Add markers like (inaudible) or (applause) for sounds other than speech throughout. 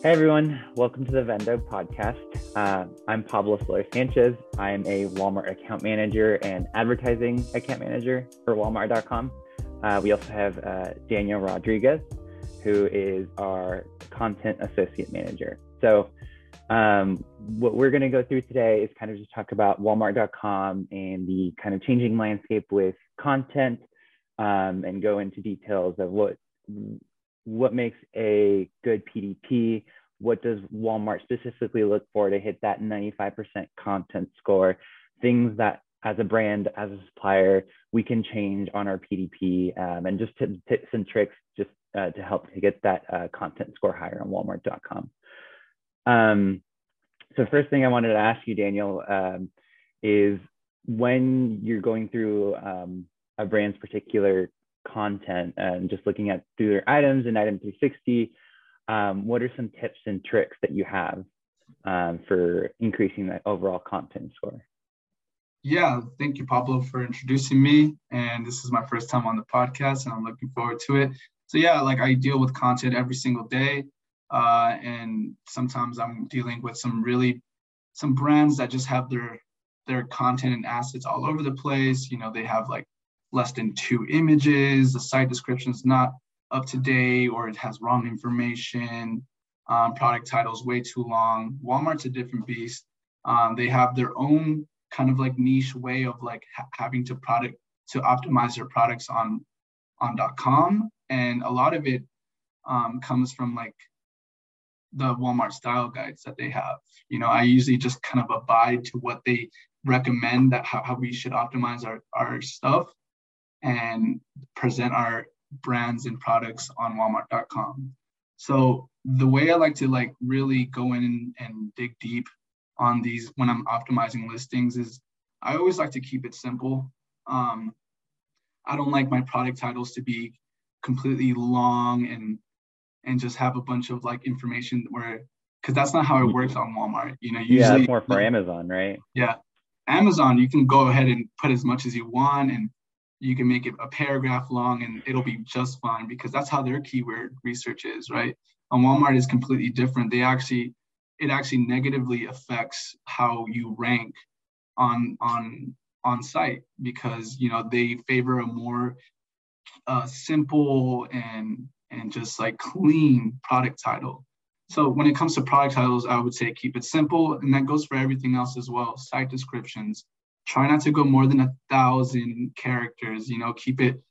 Hey everyone, welcome to the Vendo podcast. Uh, I'm Pablo Flores Sanchez. I am a Walmart account manager and advertising account manager for Walmart.com. Uh, we also have uh, Daniel Rodriguez, who is our content associate manager. So, um, what we're going to go through today is kind of just talk about Walmart.com and the kind of changing landscape with content um, and go into details of what what makes a good PDP? What does Walmart specifically look for to hit that 95% content score? Things that as a brand, as a supplier, we can change on our PDP um, and just tips, tips, and tricks just uh, to help to get that uh, content score higher on walmart.com. Um, so first thing I wanted to ask you, Daniel, um, is when you're going through um, a brand's particular content and just looking at through their items and item 360 um, what are some tips and tricks that you have um, for increasing that overall content score? Yeah thank you pablo for introducing me. And this is my first time on the podcast and i'm looking forward to it. So yeah like i deal with content every single day uh, and sometimes i'm dealing with some really some brands that just have their their content and assets all over the place. You know they have like less than two images, the site description is not up to date or it has wrong information, um, product titles way too long. Walmart's a different beast. Um, they have their own kind of like niche way of like ha- having to product to optimize their products on on .com, and a lot of it um, comes from like the Walmart style guides that they have. You know, I usually just kind of abide to what they recommend that how, how we should optimize our, our stuff and present our brands and products on walmart.com so the way i like to like really go in and dig deep on these when i'm optimizing listings is i always like to keep it simple. Um, i don't like my product titles to be completely long and and just have a bunch of like information where because that's not how it works on walmart. You know usually yeah more for amazon right? Yeah. Amazon you can go ahead and put as much as you want and you can make it a paragraph long and it'll be just fine because that's how their keyword research is, right? On Walmart is completely different. They actually it actually negatively affects how you rank on on on site because you know they favor a more uh, simple and and just like clean product title. So when it comes to product titles, I would say keep it simple, and that goes for everything else as well. Site descriptions, try not to go more than a thousand characters you know keep it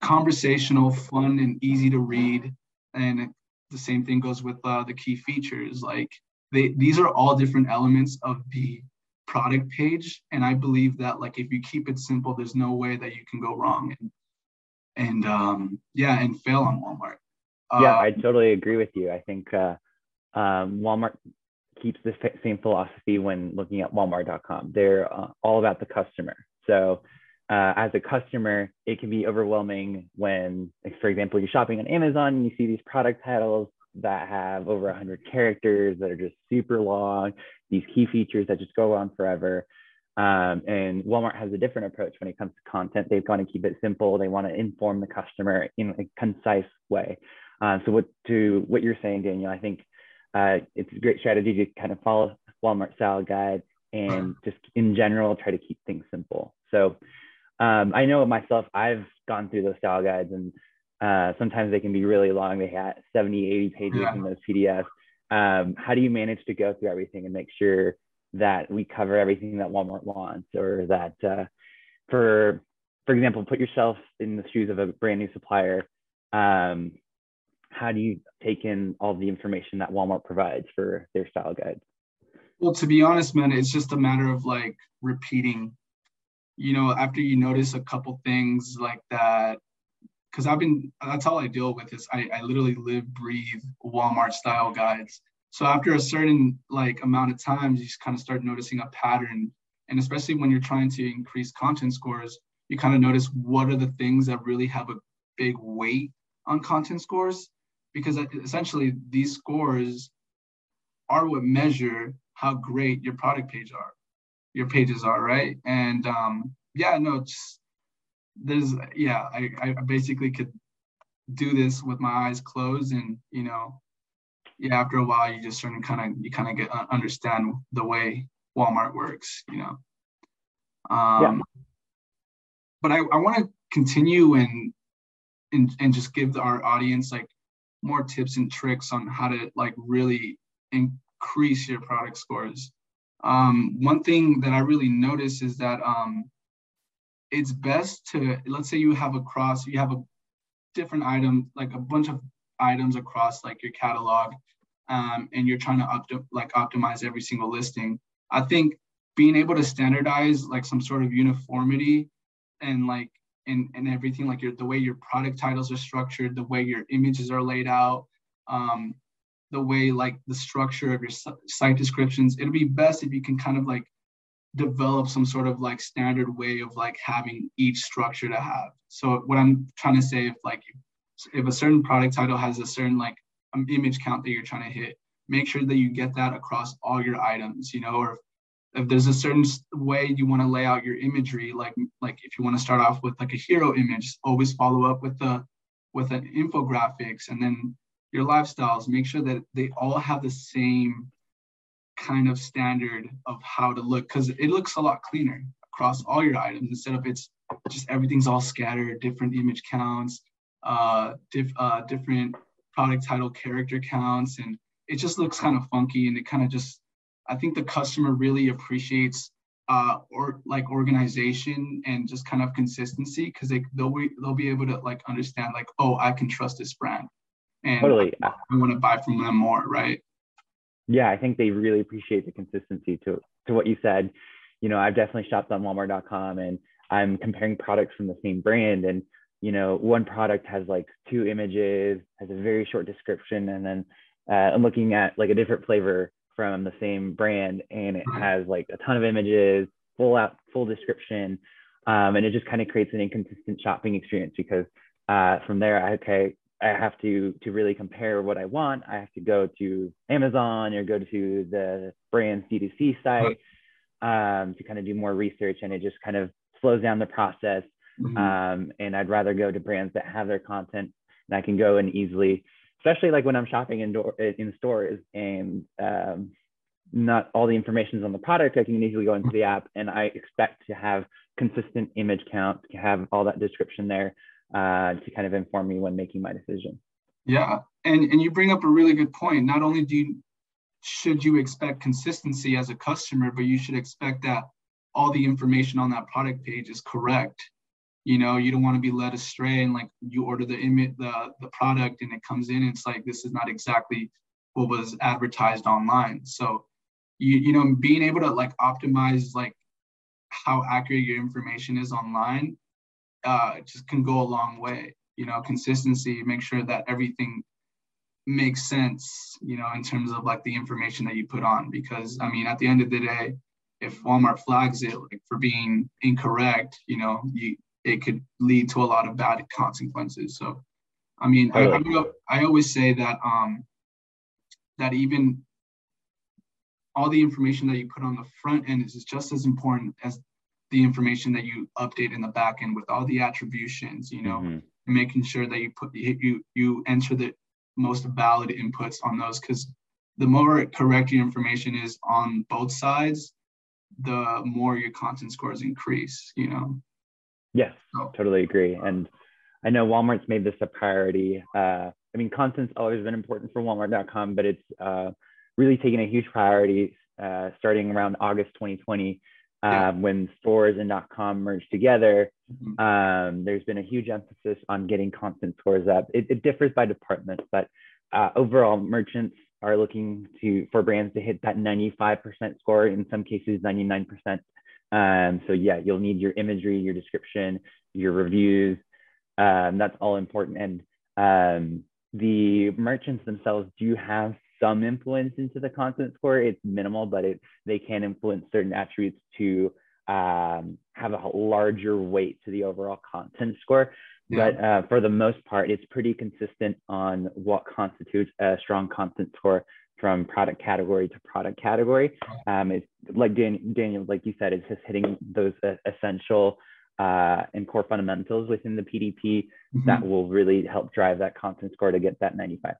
conversational fun and easy to read. And the same thing goes with uh, the key features like they these are all different elements of the product page. And i believe that like if you keep it simple there's no way that you can go wrong. And and um yeah and fail on walmart. Yeah uh, i totally agree with you. I think uh um, walmart keeps the same philosophy when looking at walmart.com. They're uh, all about the customer. So uh, as a customer, it can be overwhelming when, for example, you're shopping on Amazon and you see these product titles that have over 100 characters that are just super long, these key features that just go on forever. Um, and Walmart has a different approach when it comes to content. They want to keep it simple. They want to inform the customer in a concise way. Uh, so what to what you're saying, Daniel, I think uh, it's a great strategy to kind of follow Walmart style guide and just in general try to keep things simple. So um, I know myself, I've gone through those style guides and uh, sometimes they can be really long. They have 70, 80 pages yeah. in those PDFs. Um, how do you manage to go through everything and make sure that we cover everything that Walmart wants or that uh, for, for example, put yourself in the shoes of a brand new supplier. Um, how do you take in all the information that Walmart provides for their style guide? Well, to be honest, man, it's just a matter of like repeating. You know, after you notice a couple things like that, because I've been that's all I deal with is I, I literally live, breathe Walmart style guides. So after a certain like amount of times, you just kind of start noticing a pattern. And especially when you're trying to increase content scores, you kind of notice what are the things that really have a big weight on content scores because essentially these scores are what measure how great your product page are, your pages are, right? And um, yeah, no, just there's yeah, I, I basically could do this with my eyes closed and you know yeah, after a while, you just sort of kind of you kind of get uh, understand the way Walmart works, you know. Um, yeah. But I, I want to continue and, and and just give our audience like more tips and tricks on how to like really increase your product scores. Um, one thing that I really notice is that um, it's best to let's say you have a cross, you have a different item, like a bunch of items across like your catalog, um, and you're trying to opt- like optimize every single listing. I think being able to standardize like some sort of uniformity and like and, and everything like your the way your product titles are structured the way your images are laid out um, the way like the structure of your site descriptions it'll be best if you can kind of like develop some sort of like standard way of like having each structure to have. So what i'm trying to say if like if a certain product title has a certain like um, image count that you're trying to hit make sure that you get that across all your items you know or if there's a certain way you want to lay out your imagery like like if you want to start off with like a hero image always follow up with the with an infographics and then your lifestyles. Make sure that they all have the same kind of standard of how to look because it looks a lot cleaner across all your items. Instead of it's just everything's all scattered different image counts uh, diff, uh different product title character counts and it just looks kind of funky and it kind of just I think the customer really appreciates uh, or like organization and just kind of consistency because they they'll be they'll be able to like understand like oh I can trust this brand. And totally. I, I want to buy from them more right? Yeah I think they really appreciate the consistency to to what you said. You know I've definitely shopped on Walmart.com and I'm comparing products from the same brand and you know one product has like two images has a very short description and then uh, I'm looking at like a different flavor from the same brand and it has like a ton of images, full out, full description. Um, and it just kind of creates an inconsistent shopping experience because uh, from there, I, okay, I have to to really compare what I want. I have to go to Amazon or go to the brand's D2C site um, to kind of do more research, and it just kind of slows down the process. Mm-hmm. Um, and I'd rather go to brands that have their content, and I can go and easily especially like when I'm shopping indoor in stores and um, not all the information is on the product, I can easily go into the app and I expect to have consistent image count, to have all that description there uh, to kind of inform me when making my decision. Yeah, and and you bring up a really good point. Not only do you should you expect consistency as a customer, but you should expect that all the information on that product page is correct you know you don't want to be led astray and like you order the image the the product and it comes in it's like this is not exactly what was advertised online. So you you know being able to like optimize like how accurate your information is online uh just can go a long way. You know consistency make sure that everything makes sense you know in terms of like the information that you put on. Because i mean at the end of the day if walmart flags it like for being incorrect you know you it could lead to a lot of bad consequences. So, I mean, I, I, I always say that um, that even all the information that you put on the front end is just as important as the information that you update in the back end with all the attributions. You know, mm-hmm. making sure that you put you you enter the most valid inputs on those because the more correct your information is on both sides, the more your content scores increase. You know. Yes, oh. totally agree. And I know Walmart's made this a priority. Uh, I mean, content's always been important for Walmart.com, but it's uh, really taken a huge priority uh, starting around August 2020 yeah. Um, when stores and .com merged together. Mm-hmm. Um, there's been a huge emphasis on getting content scores up. It, it differs by department, but uh, overall, merchants are looking to for brands to hit that 95% score, in some cases 99%. Um, so yeah, you'll need your imagery, your description, your reviews. Um, that's all important. And um, the merchants themselves do have some influence into the content score. It's minimal, but it they can influence certain attributes to um, have a larger weight to the overall content score. Yeah. But uh, for the most part, it's pretty consistent on what constitutes a strong content score from product category to product category. Um, it's like Dan, Daniel, like you said, it's just hitting those uh, essential uh, and core fundamentals within the PDP mm-hmm. that will really help drive that content score to get that 95%.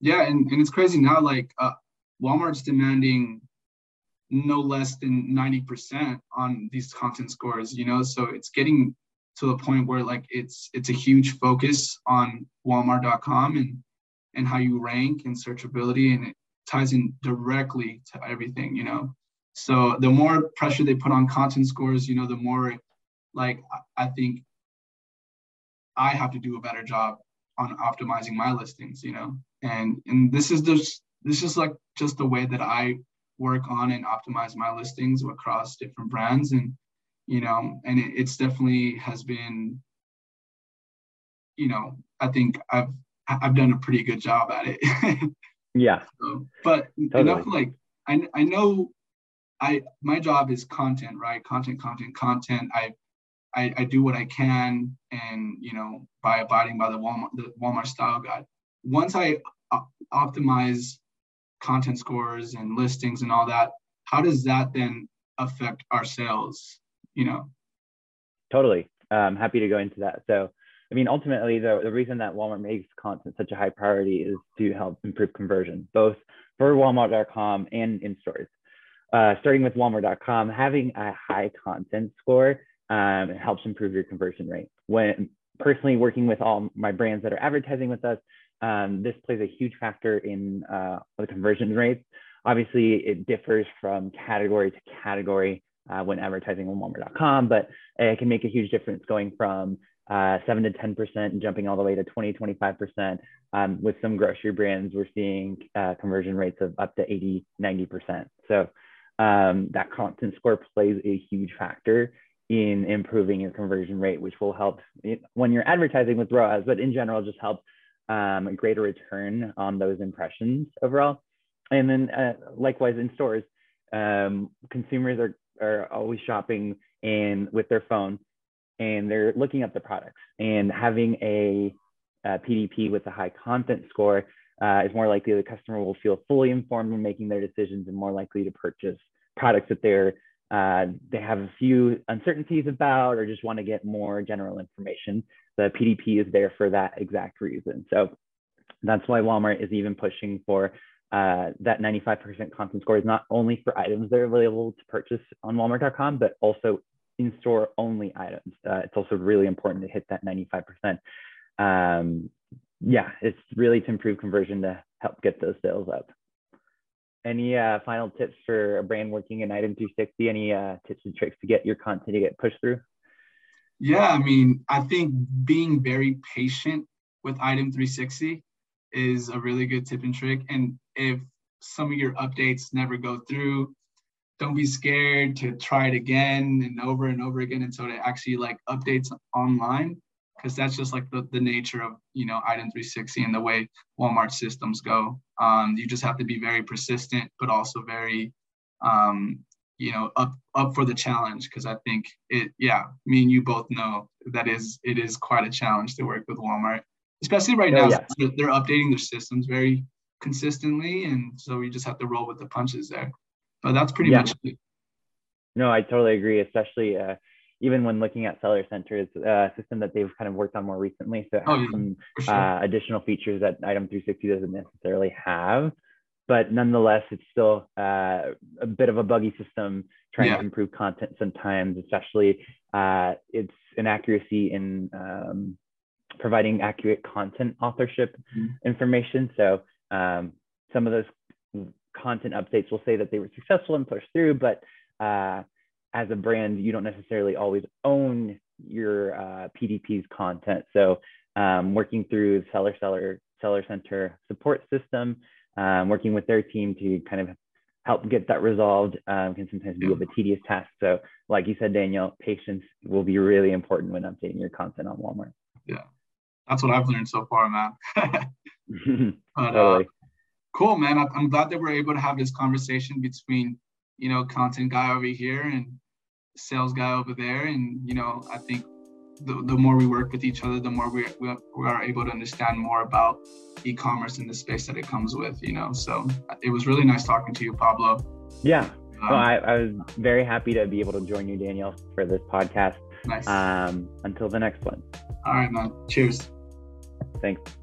yeah, and, and it's crazy now. Like uh, Walmart's demanding no less than 90% on these content scores, you know? So it's getting to the point where like it's it's a huge focus on walmart.com and and how you rank and searchability and it ties in directly to everything, you know? So the more pressure they put on content scores, you know, the more like I think I have to do a better job on optimizing my listings, you know? And and this is just this is like just the way that I work on and optimize my listings across different brands and you know and it, it's definitely has been you know i think i've i've done a pretty good job at it. (laughs) Yeah. So, but totally. enough like I, I know i my job is content right? Content content content. I, I i do what i can and you know by abiding by the walmart the walmart style guide. Once i uh, optimize content scores and listings and all that how does that then affect our sales you know? Totally. Uh, I'm happy to go into that. So i mean ultimately the, the reason that walmart makes content such a high priority is to help improve conversion both for walmart.com and in stores uh, starting with walmart.com having a high content score um, helps improve your conversion rate when personally working with all my brands that are advertising with us um, this plays a huge factor in uh, the conversion rates. Obviously, it differs from category to category uh, when advertising on Walmart.com, but it can make a huge difference going from uh, 7 to 10% and jumping all the way to 20, 25%. Um, with some grocery brands, we're seeing uh, conversion rates of up to 80, 90%. So um, that content score plays a huge factor in improving your conversion rate, which will help when you're advertising with ROAS, but in general, just help um, a greater return on those impressions overall. And then uh, likewise in stores, um, consumers are, are always shopping and with their phone and they're looking up the products and having a, a PDP with a high content score uh, is more likely the customer will feel fully informed when making their decisions and more likely to purchase products that they're uh, they have a few uncertainties about or just want to get more general information the PDP is there for that exact reason. So that's why Walmart is even pushing for uh, that 95% content score is not only for items that are available to purchase on Walmart.com, but also in-store only items. Uh, it's also really important to hit that 95%. Um, yeah, it's really to improve conversion to help get those sales up. Any uh, final tips for a brand working in Item 360? Any uh, tips and tricks to get your content to get pushed through? Yeah, I mean, I think being very patient with item 360 is a really good tip and trick. And if some of your updates never go through, don't be scared to try it again and over and over again until it actually like updates online because that's just like the, the nature of you know item 360 and the way walmart systems go um, you just have to be very persistent but also very um, you know up up for the challenge because I think it yeah me and you both know that is it is quite a challenge to work with Walmart especially right oh, now yeah. they're, they're updating their systems very consistently and so we just have to roll with the punches there but that's pretty yeah. much it. no I totally agree especially uh, even when looking at Seller Center, it's a system that they've kind of worked on more recently. So it has oh, yeah, some sure. uh, additional features that Item 360 doesn't necessarily have but nonetheless, it's still uh, a bit of a buggy system trying yeah. to improve content sometimes, especially uh, its inaccuracy in um, providing accurate content authorship mm-hmm. information. So um, some of those content updates will say that they were successful and pushed through, but uh, as a brand, you don't necessarily always own your uh, PDP's content. So um, working through seller seller seller center support system um, working with their team to kind of help get that resolved um, can sometimes be a bit tedious task. So, like you said, Daniel, patience will be really important when updating your content on Walmart. Yeah, that's what I've learned so far, man. (laughs) but, (laughs) totally. Uh, cool, man. I'm glad that we're able to have this conversation between, you know, content guy over here and sales guy over there, and you know, I think the, the more we work with each other, the more we, we, we are able to understand more about e-commerce and the space that it comes with, you know. So it was really nice talking to you, Pablo. Yeah. Um, well, I, I, was very happy to be able to join you, Daniel, for this podcast. Nice. Um, until the next one. All right, man. Cheers. Thanks.